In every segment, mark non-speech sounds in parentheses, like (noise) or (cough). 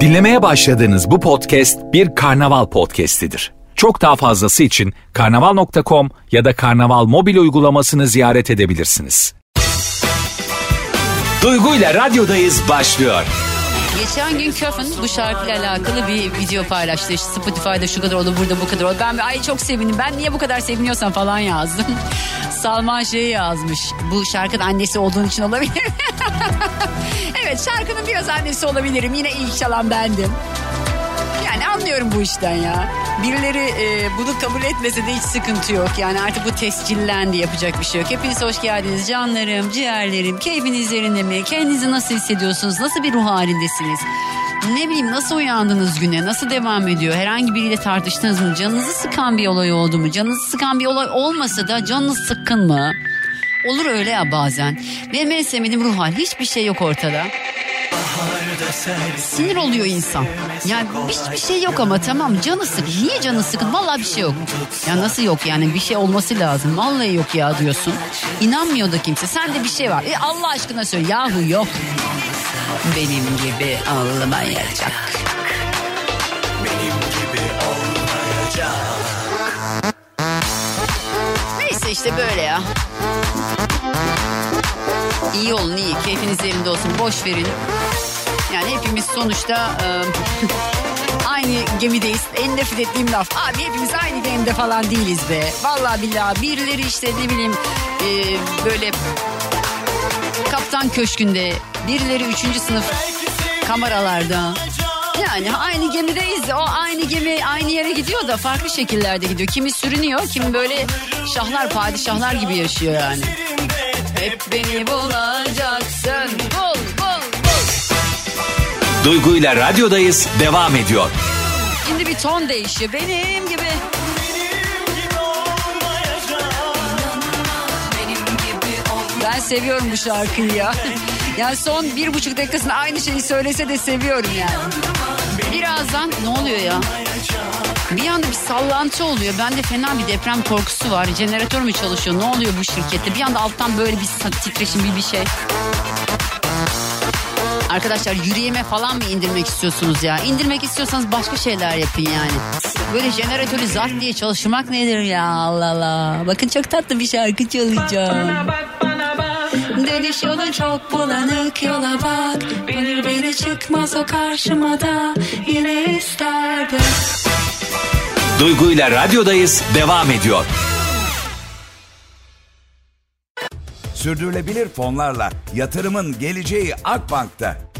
Dinlemeye başladığınız bu podcast bir karnaval podcastidir. Çok daha fazlası için karnaval.com ya da karnaval mobil uygulamasını ziyaret edebilirsiniz. Duygu ile radyodayız başlıyor. Geçen gün Köfün bu şarkıyla alakalı bir video paylaştı. İşte Spotify'da şu kadar oldu, burada bu kadar oldu. Ben ay çok sevindim. Ben niye bu kadar seviniyorsam falan yazdım. (laughs) Salman şey yazmış. Bu şarkının annesi olduğun için olabilir? (laughs) evet şarkının biraz annesi olabilirim. Yine ilk çalan bendim. Yani anlıyorum bu işten ya. Birileri e, bunu kabul etmese de hiç sıkıntı yok. Yani artık bu tescillendi yapacak bir şey yok. Hepiniz hoş geldiniz canlarım, ciğerlerim. Keyfiniz yerinde mi? Kendinizi nasıl hissediyorsunuz? Nasıl bir ruh halindesiniz? Ne bileyim nasıl uyandınız güne? Nasıl devam ediyor? Herhangi biriyle tartıştınız mı? Canınızı sıkan bir olay oldu mu? Canınızı sıkan bir olay olmasa da canınız sıkkın mı? Olur öyle ya bazen. Benim en sevmediğim ruh hal. Hiçbir şey yok ortada. Sinir oluyor insan. Yani hiçbir şey yok ama tamam canı sık. Niye canı sıkın? Vallahi bir şey yok. Ya nasıl yok yani bir şey olması lazım. Vallahi yok ya diyorsun. İnanmıyor da kimse. Sende bir şey var. E Allah aşkına söyle. Yahu yok. Benim gibi olmayacak. Neyse işte böyle ya. İyi olun iyi. Keyfiniz yerinde olsun. Boş verin. Yani hepimiz sonuçta e, aynı gemideyiz. En nefret ettiğim laf. Abi hepimiz aynı gemide falan değiliz be. Vallahi billahi birileri işte ne bileyim e, böyle kaptan köşkünde. Birileri üçüncü sınıf kameralarda. Yani aynı gemideyiz. O aynı gemi aynı yere gidiyor da farklı şekillerde gidiyor. Kimi sürünüyor, kimi böyle şahlar, padişahlar gibi yaşıyor yani. Hep beni bulacaksın. Bul, bul, bul. Duygu ile radyodayız devam ediyor. Şimdi bir ton değişiyor. Benim gibi. Ben seviyorum bu şarkıyı ya. Yani son bir buçuk dakikasında aynı şeyi söylese de seviyorum yani. Birazdan ne oluyor ya? Bir anda bir sallantı oluyor. Bende fena bir deprem korkusu var. Jeneratör mü çalışıyor? Ne oluyor bu şirkette? Bir anda alttan böyle bir titreşim bir bir şey. Arkadaşlar yürüyeme falan mı indirmek istiyorsunuz ya? İndirmek istiyorsanız başka şeyler yapın yani. Böyle jeneratörü zart diye çalışmak nedir ya Allah Allah. Bakın çok tatlı bir şarkı çalacağım. Dönüş yolu çok bulanık yola bak. Bilir biri çıkmaz o karşıma da yine isterdim. Duygu ile radyodayız devam ediyor. Sürdürülebilir fonlarla yatırımın geleceği Akbank'ta.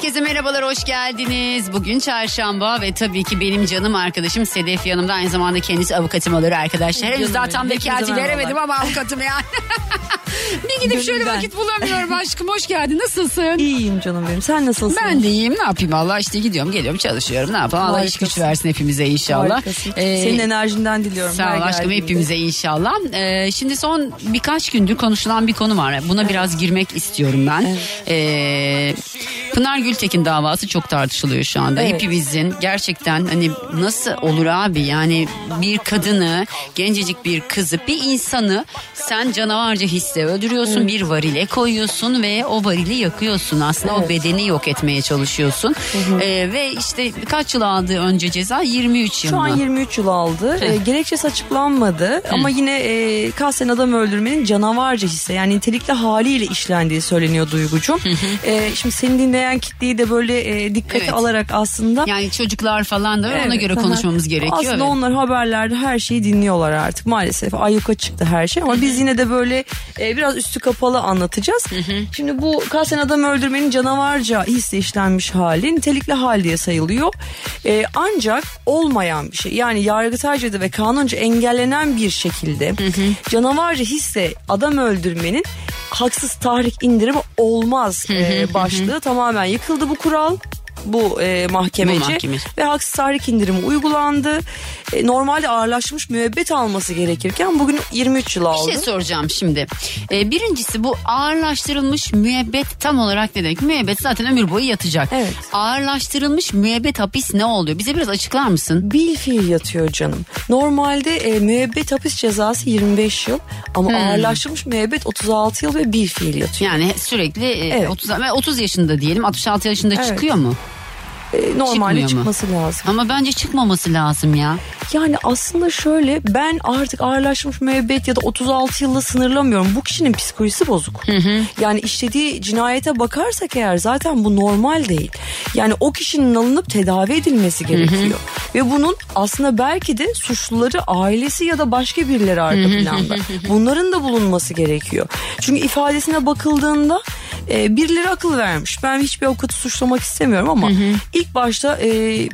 Herkese merhabalar, hoş geldiniz. Bugün çarşamba ve tabii ki benim canım arkadaşım Sedef yanımda. Aynı zamanda kendisi avukatım olur arkadaşlar. Henüz daha tam vekaleti veremedim ama avukatım yani. (laughs) bir gidip şöyle Gönülden. vakit bulamıyorum aşkım. Hoş geldin, nasılsın? İyiyim canım benim. Sen nasılsın? Ben de iyiyim. Ne yapayım Allah işte gidiyorum geliyorum çalışıyorum. Ne yapalım Allah iş güç versin hepimize inşallah. Harikasın. Ee, Senin enerjinden diliyorum. Sağ ol aşkım geldiğinde. hepimize inşallah. Ee, şimdi son birkaç gündür konuşulan bir konu var. Buna biraz girmek istiyorum ben. Ee, Pınar Gültekin davası çok tartışılıyor şu anda. Evet. Hepimizin gerçekten hani nasıl olur abi yani bir kadını gencecik bir kızı bir insanı sen canavarca hisse öldürüyorsun. Bir varile koyuyorsun ve o varili yakıyorsun. Aslında o bedeni yok etmeye çalışıyorsun. Ee, ve işte kaç yıl aldı önce ceza? 23 yıl Şu an mı? 23 yıl aldı. E, gerekçesi açıklanmadı ama yine e, kasten adam öldürmenin canavarca hisse yani nitelikli haliyle işlendiği söyleniyor Duygucuğum. E, şimdi seni dinleyen kitleyi de böyle e, dikkate Evet. alarak aslında Yani çocuklar falan da var. ona Evet, göre aha. konuşmamız gerekiyor. Aslında evet. onlar haberlerde her şeyi dinliyorlar artık maalesef. Ayyuka çıktı her şey ama biz yine de böyle e, biraz üstü kapalı anlatacağız. Şimdi bu kasten adam öldürmenin canavarca hisse işlenmiş hali nitelikli hal diye sayılıyor. E, ancak olmayan bir şey yani yargıtayca'da ve kanunca engellenen bir şekilde canavarca hisse adam öldürmenin haksız tahrik indirimi olmaz e, başlığı tamamen yıkıldı bu kural bu e, mahkemece Bu mahkeme. ve haksız tahrik indirimi uygulandı. E, normalde ağırlaşmış müebbet alması gerekirken bugün 23 yıl aldı. Bir şey soracağım şimdi. Ee, birincisi bu ağırlaştırılmış müebbet tam olarak ne demek? Müebbet zaten ömür boyu yatacak. Evet. Ağırlaştırılmış müebbet hapis ne oluyor? Bize biraz açıklar mısın? Bil fiil yatıyor canım. Normalde e, müebbet hapis cezası 25 yıl ama Hmm. ağırlaştırılmış müebbet 36 yıl ve bil fiil yatıyor. Yani sürekli e, Evet. 30, ve 30 yaşında diyelim 66 yaşında Evet. çıkıyor mu? E, normalde çıkmıyor mu? çıkması lazım. Ama bence çıkmaması lazım ya. Yani aslında şöyle ben artık ağırlaşmış müebbet ya da 36 yılla sınırlamıyorum. Bu kişinin psikolojisi bozuk. Yani işlediği cinayete bakarsak eğer zaten bu normal değil. Yani o kişinin alınıp tedavi edilmesi gerekiyor. Ve bunun aslında belki de suçluları ailesi ya da başka birileri arka planda. Bunların da bulunması gerekiyor. Çünkü ifadesine bakıldığında e, birileri akıl vermiş. Ben hiçbir avukatı suçlamak istemiyorum ama ilk başta e,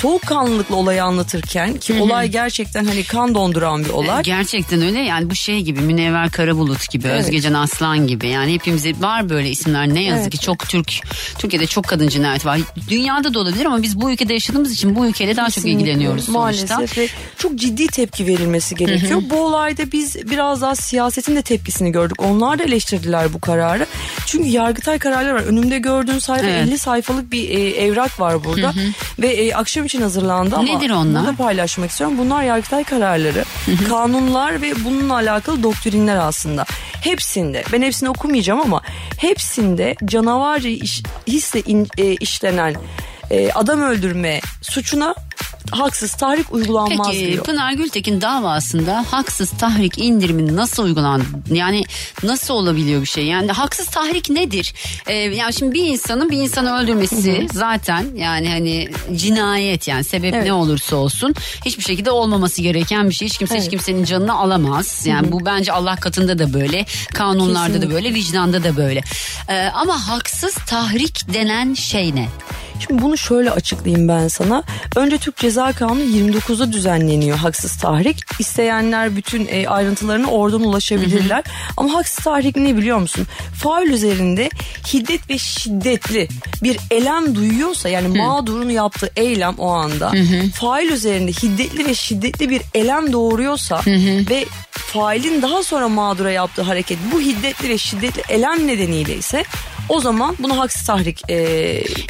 soğukkanlılıkla olayı anlatırken ki olay gerçekten hani kan donduran bir olay. Gerçekten öyle yani bu şey gibi Münevver Karabulut gibi Evet. Özgecan Aslan gibi yani hepimizde var böyle isimler ne yazık Evet. ki çok Türk Türkiye'de çok kadın cinayeti var dünyada da olabilir ama biz bu ülkede yaşadığımız için bu ülkeyle daha çok Kesinlikle. ilgileniyoruz sonuçta. Maalesef ve çok ciddi tepki verilmesi gerekiyor. Bu olayda biz biraz daha siyasetin de tepkisini gördük. Onlar da eleştirdiler bu kararı. Çünkü yargıtay kararları var. Önümde gördüğün sayfa Evet. 50 sayfalık bir e, evrak var burada. Ve e, akşam için hazırlandı ama Nedir onlar? burada paylaşmak istiyorum. Bunlar yargıtay kararları, kanunlar ve bununla alakalı doktrinler aslında. Hepsinde ben hepsini okumayacağım ama hepsinde canavarca iş, hisse in- e, işlenen e, adam öldürme suçuna haksız tahrik uygulanmaz Peki diyor. Pınar Gültekin davasında haksız tahrik indirimi nasıl uygulandı? Yani nasıl olabiliyor bir şey? Yani haksız tahrik nedir? Ee, yani şimdi bir insanın bir insanı öldürmesi zaten yani hani cinayet yani sebep Evet. ne olursa olsun hiçbir şekilde olmaması gereken bir şey. Hiç kimse hiç Evet. kimsenin canını alamaz. Yani bu bence Allah katında da böyle, kanunlarda da Kesinlikle. böyle, vicdanda da böyle. Ee, ama haksız tahrik denen şey ne? Şimdi bunu şöyle açıklayayım ben sana. Önce Türk Ceza Kanunu 29'da düzenleniyor haksız tahrik. İsteyenler bütün e, ayrıntılarına oradan ulaşabilirler. Ama haksız tahrik ne biliyor musun? Faul üzerinde hiddet ve şiddetli bir elem duyuyorsa yani mağdurun yaptığı eylem o anda fail üzerinde hiddetli ve şiddetli bir elem doğuruyorsa ve failin daha sonra mağdura yaptığı hareket bu hiddetli ve şiddetli elem nedeniyle ise o zaman bunu haksız tahrik e,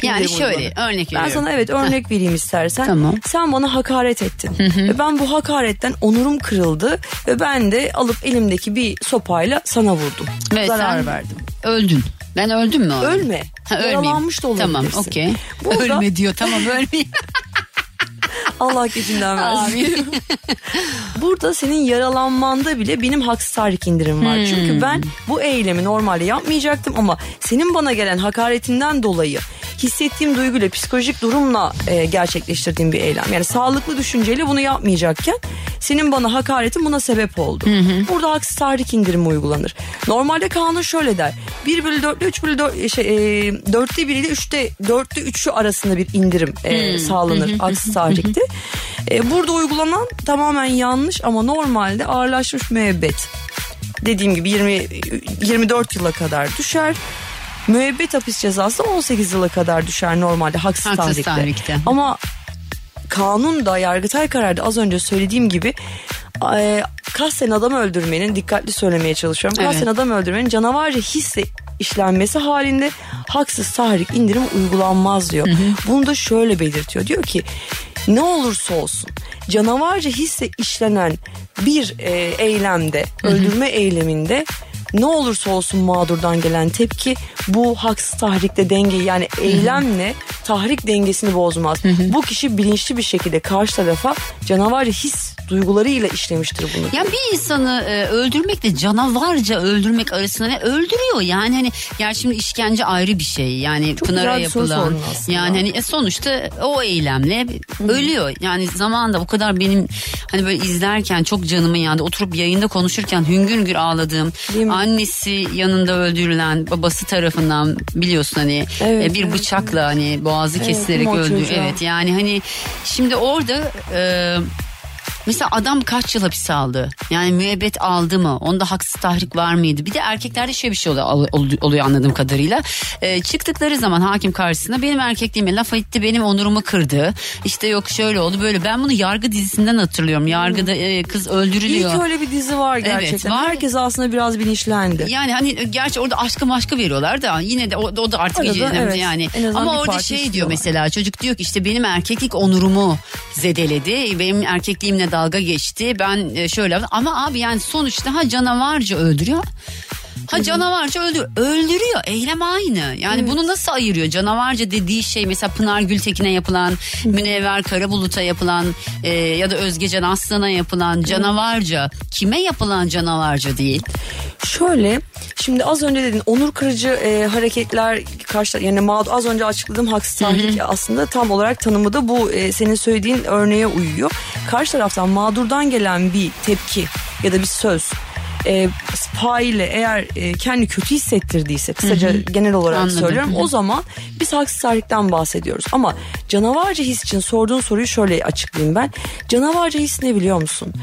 Yani şöyle uygulanır. örnek Ben veriyorum. sana evet örnek vereyim istersen. Tamam. Sen bana hakaret ettin. Ve ben bu hakaretten onurum kırıldı ve ben de alıp elimdeki bir sopayla sana vurdum. Ve Zarar verdim. Öldün. Ben öldüm mü? orada? Ölme. Ha. Yaralanmış da olabilirsin. Tamam okey. Ölme diyor tamam ölmeyeyim. (laughs) Allah gecinden versin. (laughs) Burada senin yaralanmanda bile benim haksız tahrik indirim var. Hmm. Çünkü ben bu eylemi normalde yapmayacaktım ama senin bana gelen hakaretinden dolayı hissettiğim duyguyla psikolojik durumla e, gerçekleştirdiğim bir eylem. Yani sağlıklı düşünceyle bunu yapmayacakken senin bana hakaretin buna sebep oldu. Burada haksız tahrik indirimi uygulanır. Normalde kanun şöyle der. 1 bölü 4 ile 3 bölü 4, şey, e, 4'te 1 ile 3'te 4'te 3'ü arasında bir indirim e, sağlanır haksız tahrikte. E, burada uygulanan tamamen yanlış ama normalde ağırlaşmış müebbet. Dediğim gibi 20 24 yıla kadar düşer. Müebbet hapis cezası da 18 yıla kadar düşer normalde haksız, Haksız tahrikte. tahrikte. Ama kanunda Yargıtay kararda az önce söylediğim gibi e, kasten adam öldürmenin dikkatli söylemeye çalışıyorum. Evet. Kasten adam öldürmenin canavarca hisle işlenmesi halinde haksız tahrik indirim uygulanmaz diyor. Bunu da şöyle belirtiyor. Diyor ki ne olursa olsun canavarca hisle işlenen bir e, eylemde öldürme eyleminde ne olursa olsun mağdurdan gelen tepki bu haksız tahrikte dengeyi yani eylemle tahrik dengesini bozmaz. Bu kişi bilinçli bir şekilde karşı tarafa canavarca his duygularıyla işlemiştir bunu. Ya bir insanı e, öldürmekle canavarca öldürmek arasında ne öldürüyor. Yani hani gerçi şimdi işkence ayrı bir şey. Yani Çok Pınar'a yapılan yani hani e, sonuçta o eylemle ölüyor. Yani zamanda o kadar benim hani böyle izlerken çok canımın yandı oturup yayında konuşurken hüngür hüngür ağladığım annesi yanında öldürülen babası tarafından biliyorsun hani Evet, e, bir evet, bıçakla hani boğazı Evet, kesilerek öldü. evet yani hani şimdi orada e, Mesela adam kaç yıl hapis aldı? Yani müebbet aldı mı? Onda haksız tahrik var mıydı? Bir de erkeklerde şöyle bir şey oluyor, ol- oluyor anladığım kadarıyla. Ee, çıktıkları zaman hakim karşısına benim erkekliğime laf etti, benim onurumu kırdı. İşte yok şöyle oldu böyle. Ben bunu yargı dizisinden hatırlıyorum. Yargıda e, kız öldürülüyor. İlk öyle bir dizi var gerçekten. var. Herkes aslında biraz bilinçlendi. Yani hani gerçi orada aşkı maşkı veriyorlar da yine de o, o da artık Arada, iyice evet. yani. Ama orada şey diyor mesela çocuk diyor ki işte benim erkeklik onurumu zedeledi. Benim erkekliğimle dalga geçti. Ben e, şöyle ama abi yani sonuçta ha canavarca öldürüyor. Ha canavarca öldürüyor. Öldürüyor. Eylem aynı. Yani bunu nasıl ayırıyor? Canavarca dediği şey mesela Pınar Gültekin'e yapılan, Münevver Karabulut'a yapılan e, ya da Özgecan Aslan'a yapılan canavarca. Kime yapılan canavarca değil? Şöyle şimdi az önce dedin onur kırıcı e, hareketler karşı yani mağdur az önce açıkladığım haksız tahrik aslında tam olarak tanımı da bu e, senin söylediğin örneğe uyuyor. Karşı taraftan mağdurdan gelen bir tepki ya da bir söz e, faile eğer e, kendi kötü hissettirdiyse kısaca genel olarak Anladım. söylüyorum Hı hı. o zaman biz haksız tahrikten bahsediyoruz. Ama canavarca his için sorduğun soruyu şöyle açıklayayım ben. Canavarca his ne biliyor musun?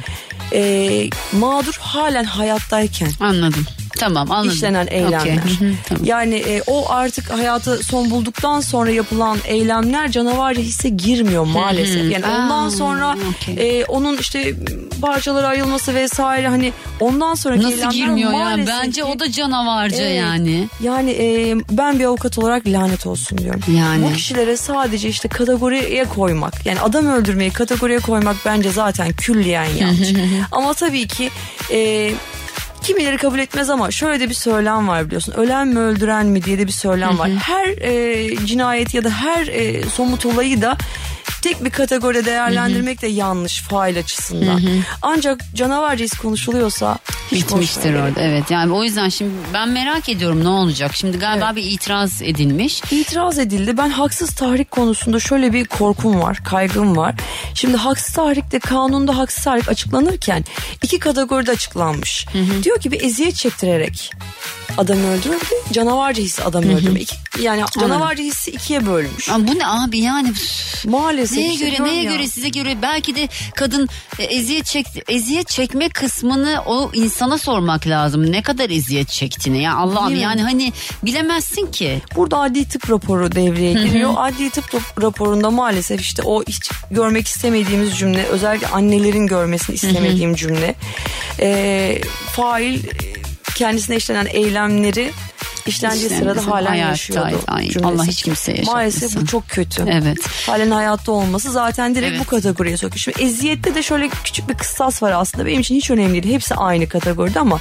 E, mağdur halen hayattayken Anladım. Tamam anladım. işlenen eylemler. Hı, tamam. Yani e, o artık hayata son bulduktan sonra yapılan eylemler canavarca hisse girmiyor maalesef. Yani Aa, ondan sonra okey. e, onun işte parçalara ayrılması vesaire hani ondan sonraki Nasıl girmiyor ya? Bence ki- o da canavarca Evet. yani. Yani e, ben bir avukat olarak lanet olsun diyorum. Yani. Bu kişilere sadece işte kategoriye koymak yani adam öldürmeyi kategoriye koymak bence zaten külliyen yanlış. (laughs) ama tabii ki e, kimileri kabul etmez ama şöyle de bir söylem var biliyorsun. Ölen mi öldüren mi diye de bir söylem var. Her e, cinayet ya da her e, somut olayı da tek bir kategoride değerlendirmek de yanlış fail açısından. Ancak canavarca his konuşuluyorsa hiç Bitmiştir orada evet. Yani o yüzden şimdi ben merak ediyorum ne olacak. Şimdi galiba bir itiraz edilmiş. İtiraz edildi. Ben haksız tahrik konusunda şöyle bir korkum var, kaygım var. Şimdi haksız tahrikte kanunda haksız tahrik açıklanırken iki kategoride açıklanmış. Diyor ki bir eziyet çektirerek adamı öldürme bir de canavarca hissi adamı öldürme. İki- yani canavarca hissi ikiye bölmüş. Ama bu ne abi yani üf, Maalesef. neye işte göre neye ya. göre size göre belki de kadın e, eziyet çek eziyet çekme kısmını o insana sormak lazım. Ne kadar eziyet çektiğini ya Allah'ım Değil mi? yani hani bilemezsin ki. Burada adli tıp raporu devreye giriyor. Adli tıp rap- raporunda maalesef işte o hiç görmek istemediğimiz cümle özellikle annelerin görmesini istemediğim cümle. Ee, fail e, kendisine işlenen eylemleri işlendiği İşlenmesi, sırada halen yaşıyordu. ay, cümlesi. Allah hiç kimseye yaşatmasın. Maalesef bu çok kötü. Evet. Halen hayatta olması zaten direkt Evet. bu kategoriye sokuyor. Şimdi eziyette de şöyle küçük bir kıssas var aslında. Benim için hiç önemli değil. Hepsi aynı kategoride ama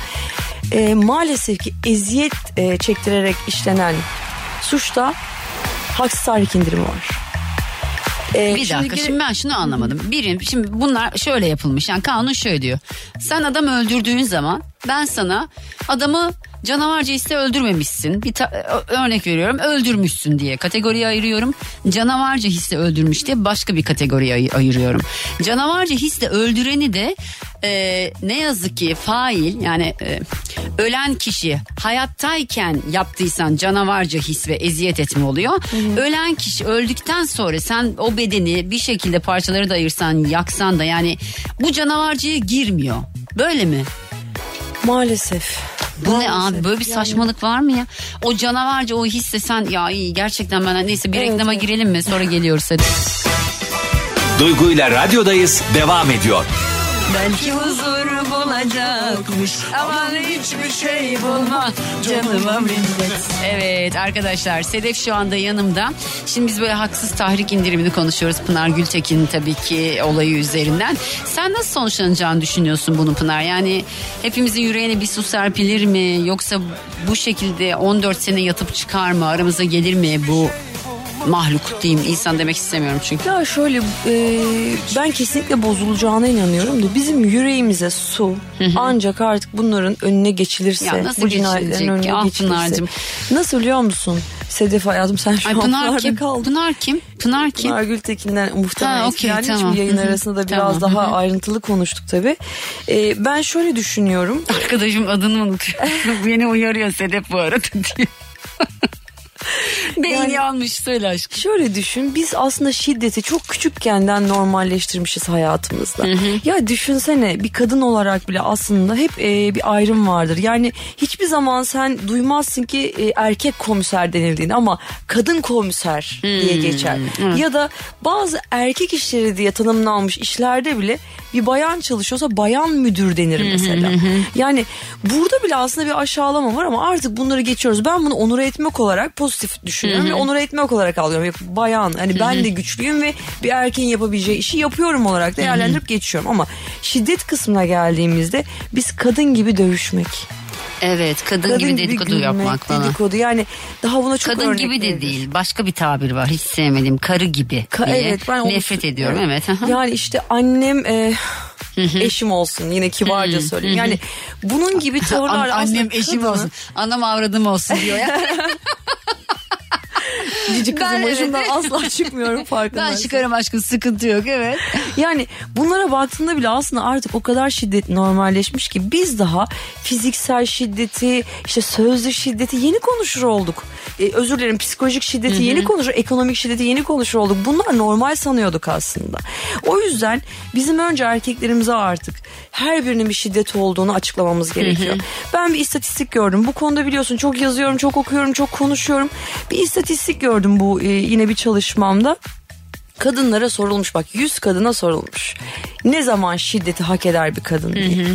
e, maalesef ki eziyet e, çektirerek işlenen suçta haksız tahrik indirimi var. E, Bir dakika geri- şimdi ben şunu anlamadım. Birim şimdi bunlar şöyle yapılmış yani kanun şöyle diyor. Sen adam öldürdüğün zaman ben sana adamı canavarca ise öldürmemişsin. Bir örnek veriyorum öldürmüşsün diye kategoriye ayırıyorum. Canavarca hisse öldürmüş diye başka bir kategoriye ay- ayırıyorum. Canavarca hisse öldüreni de e, ne yazık ki fail yani e, ölen kişi hayattayken yaptıysan canavarca his ve eziyet etme oluyor. Ölen kişi öldükten sonra sen o bedeni bir şekilde parçaları da ayırsan yaksan da yani bu canavarcıya girmiyor. Böyle mi? Maalesef. Bu ne abi böyle bir Yani- saçmalık var mı ya? O canavarca o hisse sen ya iyi gerçekten ben neyse bir Evet, reklama evet. girelim mi sonra geliyoruz hadi. Duygu ile radyodayız devam ediyor. Belki huzur bulacakmış Aman hiçbir şey bulma. Canıma minnet Evet arkadaşlar Sedef şu anda yanımda. Şimdi biz böyle haksız tahrik indirimini konuşuyoruz Pınar Gültekin tabii ki olayı üzerinden. Sen nasıl sonuçlanacağını düşünüyorsun bunu Pınar? Yani hepimizin yüreğine bir su serpilir mi? Yoksa bu şekilde 14 sene yatıp çıkar mı? Aramıza gelir mi bu mahluk diyeyim insan demek istemiyorum çünkü. Ya şöyle e, ben kesinlikle bozulacağına inanıyorum da bizim yüreğimize su ancak artık bunların önüne geçilirse Ya nasıl bu cinayetlerin önüne geçilirse. Pınar'cığım? Nasıl biliyor musun? Sedef hayatım sen şu Ay an Pınar kim? kaldın. Pınar kim? Pınar kim? Pınar Gültekin'den muhtemelen Ha, etkilendiği için tamam. yayın Hı hı. arasında da biraz Tamam, daha hı hı. ayrıntılı konuştuk tabii. E, ben şöyle düşünüyorum. Arkadaşım adını unutuyor. (laughs) Beni uyarıyor Sedef bu arada diye. Beyni Yani- yanmış söyle aşkım. Şöyle düşün biz aslında şiddeti çok küçükkenden normalleştirmişiz hayatımızda. Ya düşünsene bir kadın olarak bile aslında hep e, bir ayrım vardır. Yani hiçbir zaman sen duymazsın ki e, erkek komiser denildiğini ama kadın komiser diye geçer. Ya da bazı erkek işleri diye tanımlanmış işlerde bile bir bayan çalışıyorsa bayan müdür denir mesela. Yani burada bile aslında bir aşağılama var ama artık bunları geçiyoruz. Ben bunu onur etmek olarak pozitif düşünüyorum ve onur etmek olarak alıyorum. Ya Bayan hani ben de güçlüyüm ve bir erkeğin yapabileceği işi yapıyorum olarak değerlendirip geçiyorum. Ama şiddet kısmına geldiğimizde biz kadın gibi dövüşmek. Evet kadın, gibi dedikodu gülmek, yapmak falan. Dedikodu yani daha buna çok Kadın gibi de değil. Başka bir tabir var. Hiç sevmediğim. Karı gibi Ka- diye. evet ben onu- Nefret ediyorum. Evet. Yani işte annem e, eşim olsun yine kibarca söyleyeyim. Yani bunun gibi tavırlar An- aslında annem eşim kadını- olsun. Anam avradım olsun diyor ya. (laughs) Cici kızım Ben evet. başımdan asla çıkmıyorum (laughs) ben farkındaysan. çıkarım aşkım sıkıntı yok evet. (laughs) Yani bunlara baktığında bile aslında artık o kadar şiddet normalleşmiş ki biz daha fiziksel şiddeti, işte sözlü şiddeti yeni konuşur olduk. Ee, özür dilerim psikolojik şiddeti yeni konuşur, ekonomik şiddeti yeni konuşur olduk. Bunlar normal sanıyorduk aslında. O yüzden bizim önce erkeklerimize artık her birinin bir şiddet olduğunu açıklamamız gerekiyor. Ben bir istatistik gördüm. Bu konuda biliyorsun çok yazıyorum, çok okuyorum, çok konuşuyorum. Bir istatistik gördüm bu e, yine bir çalışmamda kadınlara sorulmuş bak 100 kadına sorulmuş. Ne zaman şiddeti hak eder bir kadın diye.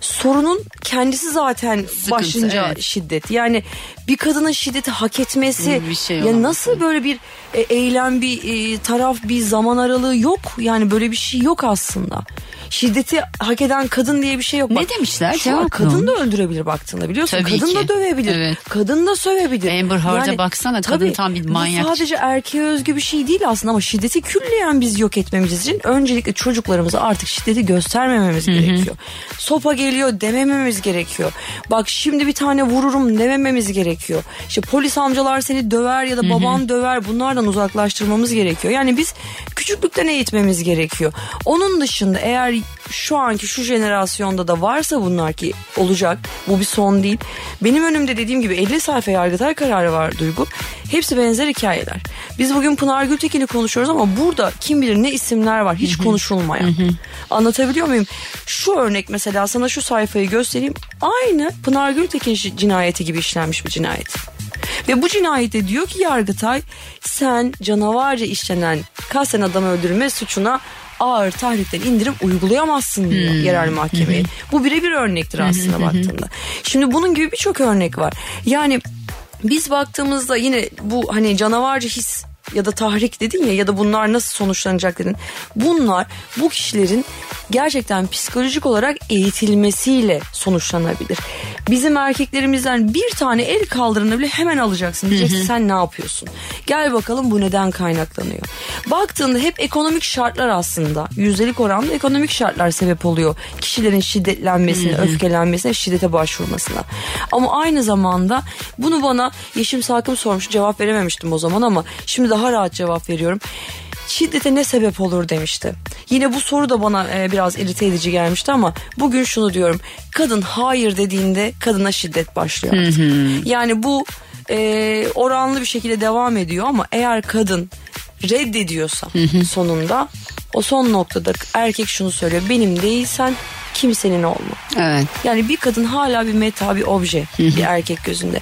Sorunun kendisi zaten başınca evet. şiddet. Yani bir kadının şiddeti hak etmesi Bir şey ya nasıl böyle bir e, eylem bir e, taraf bir zaman aralığı yok. Yani böyle bir şey yok aslında. Şiddeti hak eden kadın diye bir şey yok. Ne Bak, demişler? Şu an kadın da öldürebilir baktığında biliyorsun. Tabii kadın ki. da dövebilir. Evet. Kadın da sövebilir. Amber Heard'a baksana, kadın tam bir manyak. Bu sadece erkeğe özgü bir şey değil aslında ama şiddeti külliyen biz yok etmemiz için öncelikle çocuklarımıza artık şiddeti göstermememiz gerekiyor. Sopa geliyor demememiz gerekiyor. Bak şimdi bir tane vururum demememiz gerekiyor. İşte polis amcalar seni döver ya da baban döver bunlardan uzaklaştırmamız gerekiyor. Yani biz küçüklükten eğitmemiz gerekiyor. Onun dışında eğer şu anki şu jenerasyonda da varsa bunlar ki olacak bu bir son değil. Benim önümde dediğim gibi 50 sayfa yargıtay kararı var Duygu. Hepsi benzer hikayeler. Biz bugün Pınar Gültekin'i konuşuyoruz ama burada kim bilir ne isimler var hiç konuşulmayan. Anlatabiliyor muyum? Şu örnek mesela sana şu sayfayı göstereyim. Aynı Pınar Gültekin cinayeti gibi işlenmiş bir cinayet. Ve bu cinayette diyor ki Yargıtay sen canavarca işlenen kasten adam öldürme suçuna ağır tahrikten indirim uygulayamazsın diyor yerel mahkemeye. Bu birebir örnektir aslında baktığında. Şimdi bunun gibi birçok örnek var. Yani biz baktığımızda yine bu hani canavarca his ya da tahrik dedin ya ya da bunlar nasıl sonuçlanacak dedin. Bunlar bu kişilerin gerçekten psikolojik olarak eğitilmesiyle sonuçlanabilir. Bizim erkeklerimizden bir tane el kaldırını bile hemen alacaksın. Diyeceksin sen ne yapıyorsun? Gel bakalım bu neden kaynaklanıyor. Baktığında hep ekonomik şartlar aslında. Yüzdelik oranda ekonomik şartlar sebep oluyor. Kişilerin şiddetlenmesine, öfkelenmesine, şiddete başvurmasına. Ama aynı zamanda bunu bana Yeşim Sakım sormuş. Cevap verememiştim o zaman ama şimdi daha rahat cevap veriyorum. Şiddete ne sebep olur demişti. Yine bu soru da bana e, biraz irite edici gelmişti ama bugün şunu diyorum. Kadın hayır dediğinde kadına şiddet başlıyor artık. Yani bu e, oranlı bir şekilde devam ediyor ama eğer kadın reddediyorsa sonunda o son noktada erkek şunu söylüyor. Benim değilsen kimsenin olma. Evet. Yani bir kadın hala bir meta bir obje bir erkek gözünde.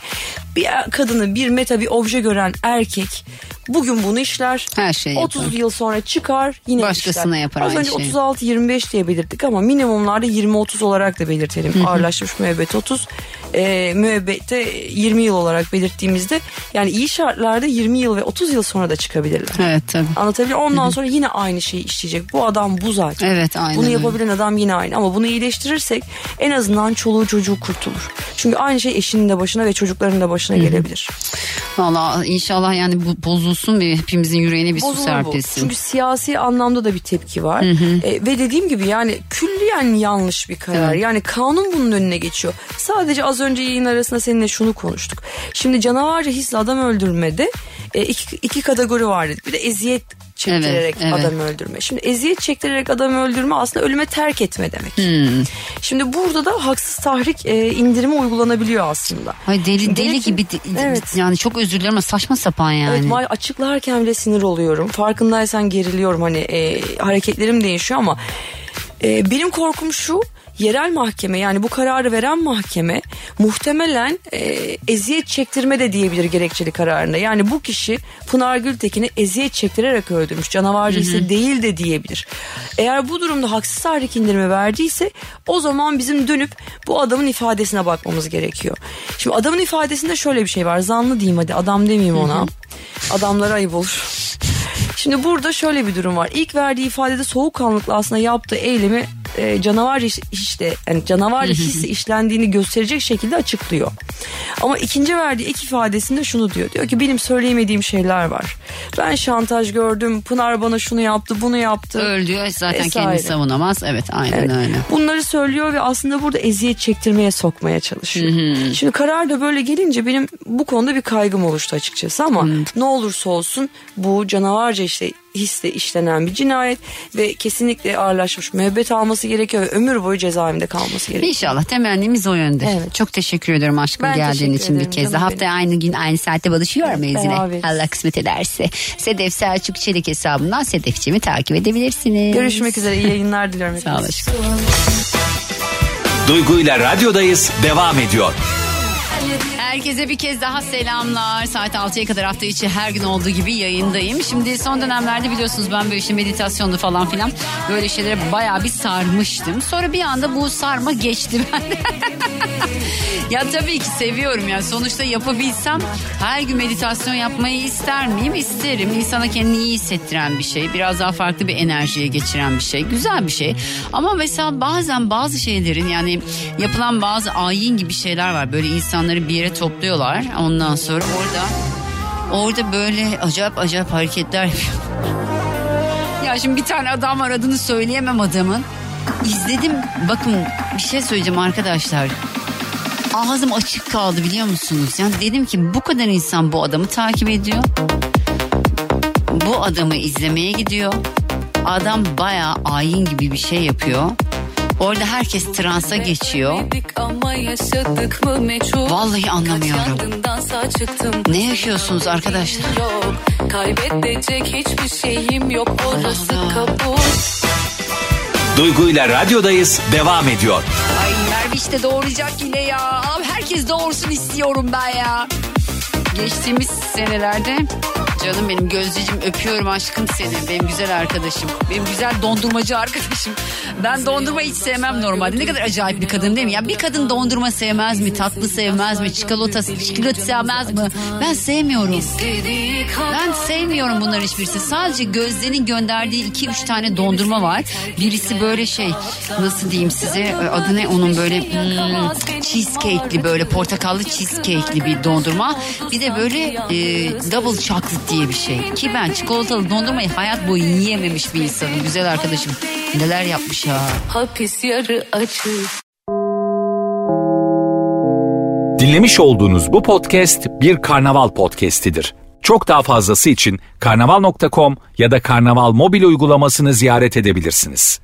Bir kadını bir meta bir obje gören erkek bugün bunu işler. Her şeyi 30 yapar. yıl sonra çıkar yine Başkasına işler. yapar Az aynı önce şeyi. 36-25 diye belirttik ama minimumlarda 20-30 olarak da belirtelim. Ağırlaşmış müebbet 30. E, müebbette 20 yıl olarak belirttiğimizde yani iyi şartlarda 20 yıl ve 30 yıl sonra da çıkabilirler. Evet tabii. Anlatabiliyor? Ondan sonra yine aynı şeyi işleyecek. Bu adam bu zaten. Evet, aynen Bunu yapabilen adam yine aynı. Ama bunu iyileştirirsek en azından çoluğu çocuğu kurtulur. Çünkü aynı şey eşinin de başına ve çocukların da başına gelebilir. Valla inşallah yani bu bozulsun bir hepimizin yüreğine bir su Bozulur bu. serpilsin. Çünkü siyasi anlamda da bir tepki var. E, ve dediğim gibi yani külliyen yanlış bir karar. Evet. Yani kanun bunun önüne geçiyor. Sadece az önce yayın arasında seninle şunu konuştuk. Şimdi canavarca hisle adam öldürmede e, iki, iki kategori var dedik. Bir de eziyet çektirerek Evet, evet. adam öldürme. Şimdi eziyet çektirerek adam öldürme aslında ölüme terk etme demek. Hmm. Şimdi burada da haksız tahrik e, indirimi uygulanabiliyor aslında. Ay deli deli gibi Evet. yani çok özür dilerim ama saçma sapan yani. Evet açıklarken bile sinir oluyorum. Farkındaysan geriliyorum hani e, hareketlerim değişiyor ama e, benim korkum şu yerel mahkeme yani bu kararı veren mahkeme muhtemelen e, eziyet çektirme de diyebilir gerekçeli kararında. Yani bu kişi Pınar Gültekin'i eziyet çektirerek öldürmüş. Canavarca ise değil de diyebilir. Eğer bu durumda haksız tahrik indirimi verdiyse o zaman bizim dönüp bu adamın ifadesine bakmamız gerekiyor. Şimdi adamın ifadesinde şöyle bir şey var. Zanlı diyeyim hadi adam demeyeyim ona. Adamlara ayıp olur. Şimdi burada şöyle bir durum var. İlk verdiği ifadede soğukkanlıkla aslında yaptığı eylemi e, canavar iş- işte yani canavar hissi işlendiğini gösterecek şekilde açıklıyor. Ama ikinci verdiği ek ifadesinde şunu diyor. Diyor ki benim söyleyemediğim şeyler var. Ben şantaj gördüm. Pınar bana şunu yaptı, bunu yaptı. Öldüyor zaten Vesaire. kendini savunamaz. Evet aynen Evet. öyle. Bunları söylüyor ve aslında burada eziyet çektirmeye sokmaya çalışıyor. Şimdi karar da böyle gelince benim bu konuda bir kaygım oluştu açıkçası ama ne olursa olsun bu canavarca işte hisle işlenen bir cinayet ve kesinlikle ağırlaşmış müebbet alması gerekiyor ve ömür boyu cezaevinde kalması gerekiyor. İnşallah temennimiz o yönde. Evet. Çok teşekkür ediyorum aşkım Ben geldiğin için bir kez daha. Haftaya aynı gün aynı saatte buluşuyor muyuz yine? Allah kısmet ederse. Sedef Selçuk Çelik hesabından Sedefçimi takip edebilirsiniz. Görüşmek üzere iyi yayınlar diliyorum. Sağ ol hepinize. aşkım. Duygu ile radyodayız devam ediyor. Herkese bir kez daha selamlar. Saat 6'ya kadar hafta içi her gün olduğu gibi yayındayım. Şimdi son dönemlerde biliyorsunuz ben böyle işte meditasyonlu falan filan böyle şeylere bayağı bir sarmıştım. Sonra bir anda bu sarma geçti (laughs) bende. ya tabii ki seviyorum yani sonuçta yapabilsem her gün meditasyon yapmayı ister miyim? İsterim. İnsana kendini iyi hissettiren bir şey. Biraz daha farklı bir enerjiye geçiren bir şey. Güzel bir şey. Ama mesela bazen bazı şeylerin yani yapılan bazı ayin gibi şeyler var. Böyle insanları bir yere topluyorlar. Ondan sonra orada orada böyle acayip acayip hareketler. Ya şimdi bir tane adam var adını söyleyemem adamın. İzledim bakın bir şey söyleyeceğim arkadaşlar. Ağzım açık kaldı biliyor musunuz? Yani dedim ki bu kadar insan bu adamı takip ediyor. Bu adamı izlemeye gidiyor. Adam bayağı ayin gibi bir şey yapıyor. Orada herkes transa geçiyor. Vallahi anlamıyorum. Ne yaşıyorsunuz arkadaşlar? Yok, kaybedecek hiçbir şeyim yok orası. Duygu ile radyodayız devam ediyor. Ay Merve işte doğuracak yine ya. Abi herkes doğursun istiyorum ben ya. Geçtiğimiz senelerde canım benim Gözcücüm öpüyorum aşkım seni. Benim güzel arkadaşım. Benim güzel dondurmacı arkadaşım. Ben dondurma hiç sevmem normalde. Ne kadar acayip bir kadın değil mi? Ya bir kadın dondurma sevmez mi? Tatlı sevmez mi? Çikolata, çikolata sevmez mi? Ben sevmiyorum. Ben sevmiyorum bunların hiçbirisi. Sadece Gözde'nin gönderdiği iki üç tane dondurma var. Birisi böyle şey nasıl diyeyim size adı ne onun böyle hmm, cheesecake'li böyle portakallı cheesecake'li bir dondurma. Bir de böyle e, double chocolate diye bir şey. Ki ben çikolatalı dondurmayı hayat boyu yiyememiş bir insanım. Güzel arkadaşım neler yapmış ya. Hapis yarı açık. Dinlemiş olduğunuz bu podcast bir karnaval podcastidir. Çok daha fazlası için karnaval.com ya da karnaval mobil uygulamasını ziyaret edebilirsiniz.